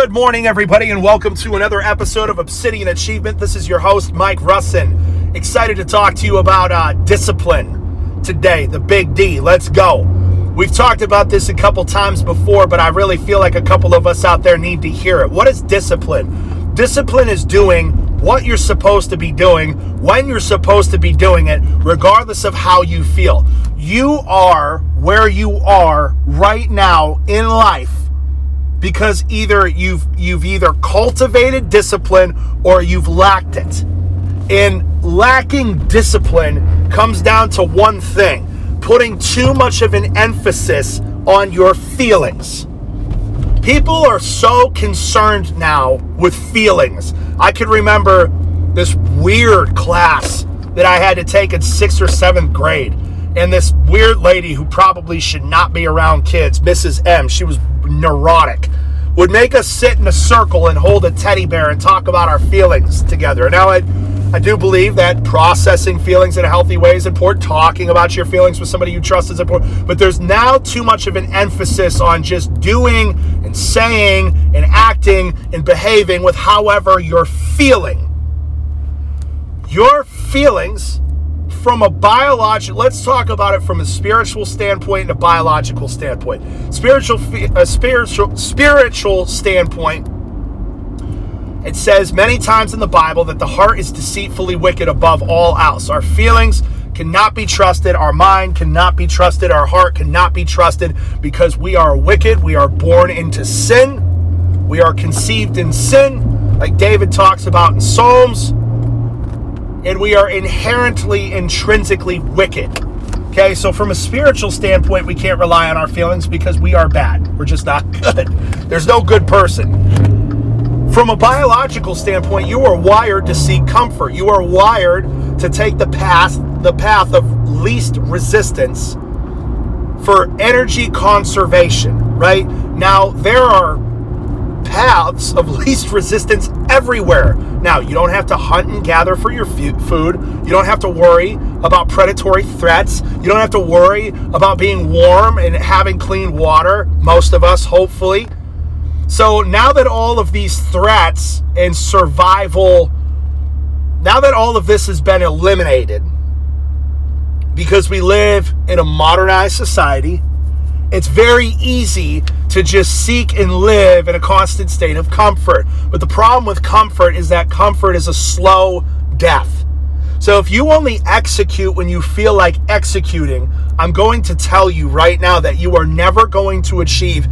Good morning, everybody, and welcome to another episode of Obsidian Achievement. This is your host, Mike Russin. Excited to talk to you about uh, discipline today, the big D. Let's go. We've talked about this a couple times before, but I really feel like a couple of us out there need to hear it. What is discipline? Discipline is doing what you're supposed to be doing when you're supposed to be doing it, regardless of how you feel. You are where you are right now in life because either you've you've either cultivated discipline or you've lacked it. And lacking discipline comes down to one thing, putting too much of an emphasis on your feelings. People are so concerned now with feelings. I can remember this weird class that I had to take in 6th or 7th grade and this weird lady who probably should not be around kids, Mrs. M, she was neurotic, would make us sit in a circle and hold a teddy bear and talk about our feelings together. Now, I, I do believe that processing feelings in a healthy way is important. Talking about your feelings with somebody you trust is important. But there's now too much of an emphasis on just doing and saying and acting and behaving with however you're feeling. Your feelings from a biological let's talk about it from a spiritual standpoint and a biological standpoint. Spiritual a uh, spiritual spiritual standpoint it says many times in the bible that the heart is deceitfully wicked above all else. Our feelings cannot be trusted. Our mind cannot be trusted. Our heart cannot be trusted because we are wicked. We are born into sin. We are conceived in sin. Like david talks about in psalms and we are inherently, intrinsically wicked. Okay, so from a spiritual standpoint, we can't rely on our feelings because we are bad. We're just not good. There's no good person. From a biological standpoint, you are wired to seek comfort. You are wired to take the path, the path of least resistance for energy conservation, right? Now, there are paths of least resistance everywhere. Now, you don't have to hunt and gather for your food. You don't have to worry about predatory threats. You don't have to worry about being warm and having clean water, most of us, hopefully. So now that all of these threats and survival, now that all of this has been eliminated, because we live in a modernized society, it's very easy to just seek and live in a constant state of comfort. But the problem with comfort is that comfort is a slow death. So if you only execute when you feel like executing, I'm going to tell you right now that you are never going to achieve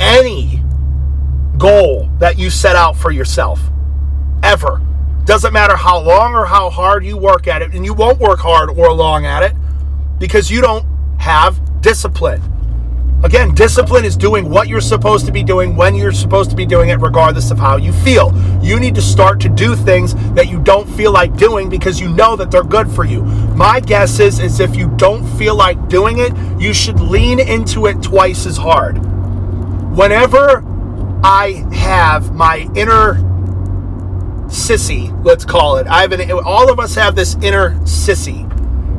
any goal that you set out for yourself. Ever. Doesn't matter how long or how hard you work at it, and you won't work hard or long at it because you don't have discipline. Again, discipline is doing what you're supposed to be doing when you're supposed to be doing it, regardless of how you feel. You need to start to do things that you don't feel like doing because you know that they're good for you. My guess is, is if you don't feel like doing it, you should lean into it twice as hard. Whenever I have my inner sissy, let's call it, I have an, all of us have this inner sissy,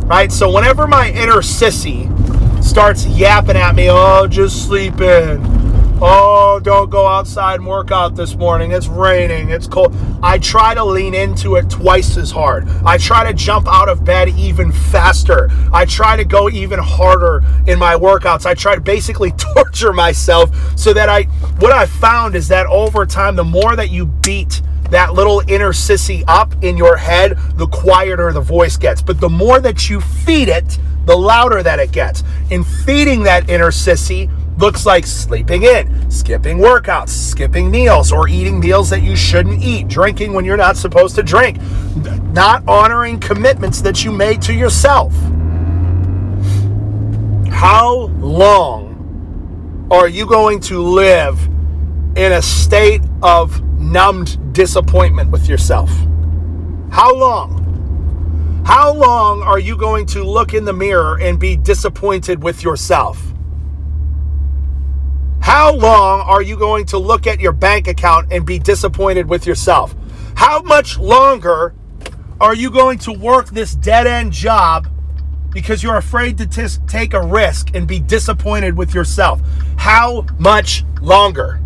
right? So whenever my inner sissy starts yapping at me, oh, just sleeping. Oh, don't go outside and work out this morning. It's raining. It's cold. I try to lean into it twice as hard. I try to jump out of bed even faster. I try to go even harder in my workouts. I try to basically torture myself so that I, what I found is that over time, the more that you beat that little inner sissy up in your head, the quieter the voice gets. But the more that you feed it, the louder that it gets. In feeding that inner sissy looks like sleeping in, skipping workouts, skipping meals, or eating meals that you shouldn't eat, drinking when you're not supposed to drink, not honoring commitments that you made to yourself. How long are you going to live in a state of numbed disappointment with yourself? How long? How long are you going to look in the mirror and be disappointed with yourself? How long are you going to look at your bank account and be disappointed with yourself? How much longer are you going to work this dead end job because you're afraid to t- take a risk and be disappointed with yourself? How much longer?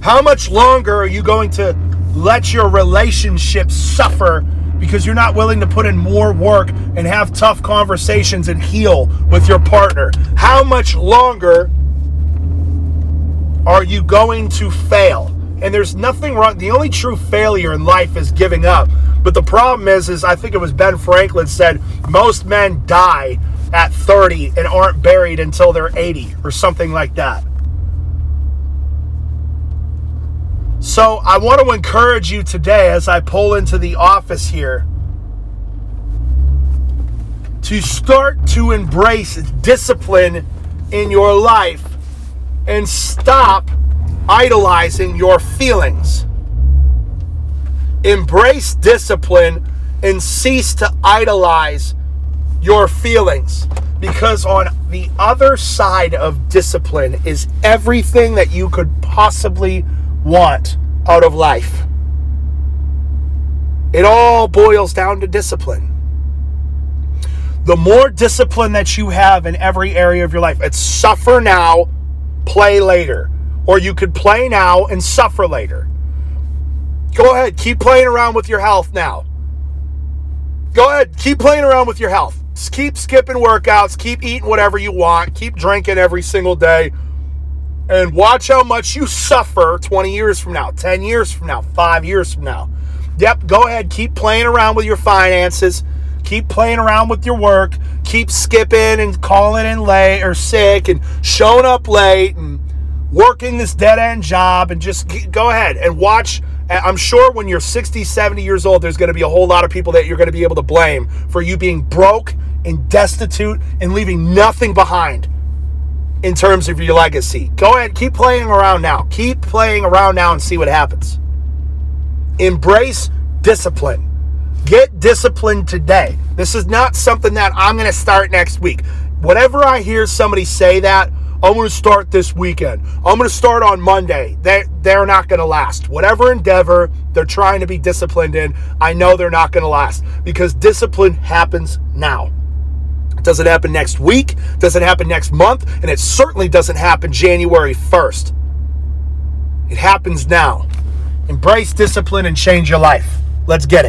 How much longer are you going to let your relationship suffer because you're not willing to put in more work and have tough conversations and heal with your partner? How much longer are you going to fail? And there's nothing wrong. The only true failure in life is giving up. But the problem is, is I think it was Ben Franklin said most men die at 30 and aren't buried until they're 80 or something like that. So I want to encourage you today as I pull into the office here to start to embrace discipline in your life and stop idolizing your feelings. Embrace discipline and cease to idolize your feelings. Because on the other side of discipline is everything that you could possibly want out of life. It all boils down to discipline. The more discipline that you have in every area of your life, it's suffer now, play later. Or you could play now and suffer later. Go ahead, keep playing around with your health now. Go ahead, keep playing around with your health. Keep skipping workouts, keep eating whatever you want, keep drinking every single day and watch how much you suffer 20 years from now, 10 years from now, five years from now. Yep, go ahead, keep playing around with your finances, keep playing around with your work, keep skipping and calling in late or sick and showing up late and working this dead end job and just go ahead and watch. I'm sure when you're 60, 70 years old, there's going to be a whole lot of people that you're going to be able to blame for you being broke and destitute and leaving nothing behind in terms of your legacy. Go ahead, keep playing around now. Keep playing around now and see what happens. Embrace discipline. Get disciplined today. This is not something that I'm going to start next week. Whenever I hear somebody say that, I'm going to start this weekend. I'm going to start on Monday. They they're not going to last. Whatever endeavor they're trying to be disciplined in, I know they're not going to last because discipline happens now. It doesn't happen next week, doesn't happen next month, and it certainly doesn't happen January 1st. It happens now. Embrace discipline and change your life. Let's get it.